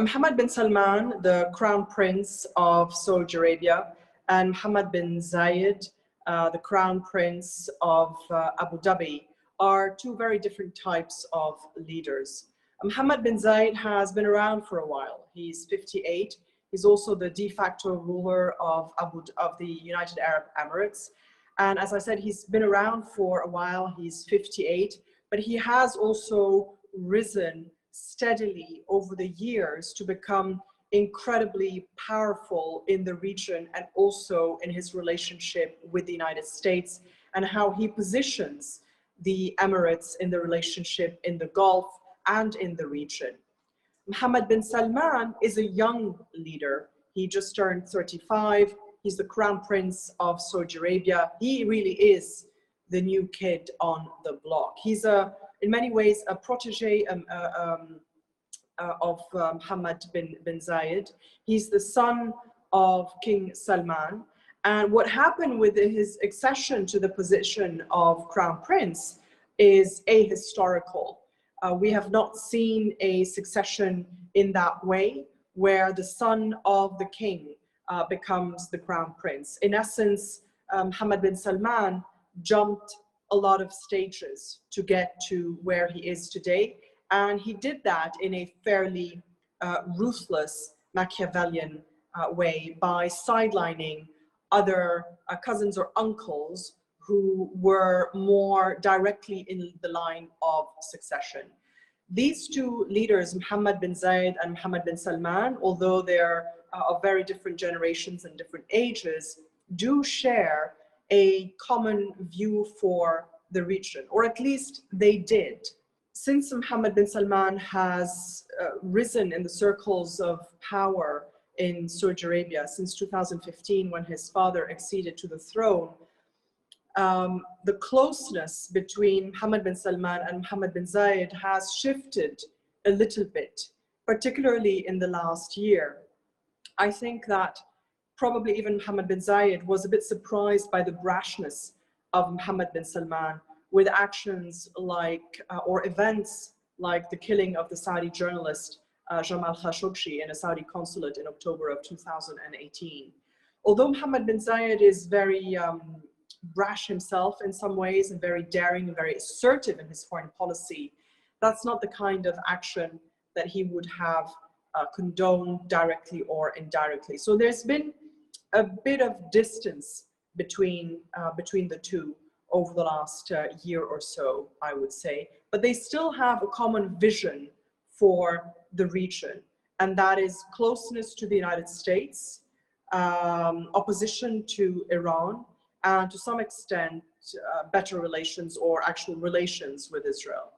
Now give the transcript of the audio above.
Mohammed bin Salman, the crown prince of Saudi Arabia, and Mohammed bin Zayed, uh, the crown prince of uh, Abu Dhabi, are two very different types of leaders. Mohammed bin Zayed has been around for a while. He's 58. He's also the de facto ruler of, Abu, of the United Arab Emirates. And as I said, he's been around for a while. He's 58, but he has also risen steadily over the years to become incredibly powerful in the region and also in his relationship with the United States and how he positions the Emirates in the relationship in the Gulf and in the region. Mohammed bin Salman is a young leader. He just turned 35. He's the crown prince of Saudi Arabia. He really is the new kid on the block. He's a, in many ways, a protege um, uh, um, uh, of Mohammed bin, bin Zayed. He's the son of King Salman. And what happened with his accession to the position of crown prince is ahistorical. Uh, we have not seen a succession in that way where the son of the king uh, becomes the crown prince. In essence, um, bin Salman jumped a lot of stages to get to where he is today. And he did that in a fairly uh, ruthless Machiavellian uh, way by sidelining other uh, cousins or uncles who were more directly in the line of succession. These two leaders, Mohammed bin Zayed and Mohammed bin Salman, although they're uh, of very different generations and different ages, do share a common view for the region, or at least they did. Since Mohammed bin Salman has uh, risen in the circles of power in Saudi Arabia since 2015 when his father acceded to the throne, um, the closeness between Mohammed bin Salman and Mohammed bin Zayed has shifted a little bit, particularly in the last year. I think that probably even Mohammed bin Zayed was a bit surprised by the brashness of Mohammed bin Salman with actions like, uh, or events like the killing of the Saudi journalist uh, Jamal Khashoggi in a Saudi consulate in October of 2018. Although Mohammed bin Zayed is very um, brash himself in some ways and very daring and very assertive in his foreign policy, that's not the kind of action that he would have uh, condoned directly or indirectly. So there's been a bit of distance between, uh, between the two over the last uh, year or so, I would say. But they still have a common vision for the region, and that is closeness to the United States, um, opposition to Iran, and to some extent, uh, better relations or actual relations with Israel.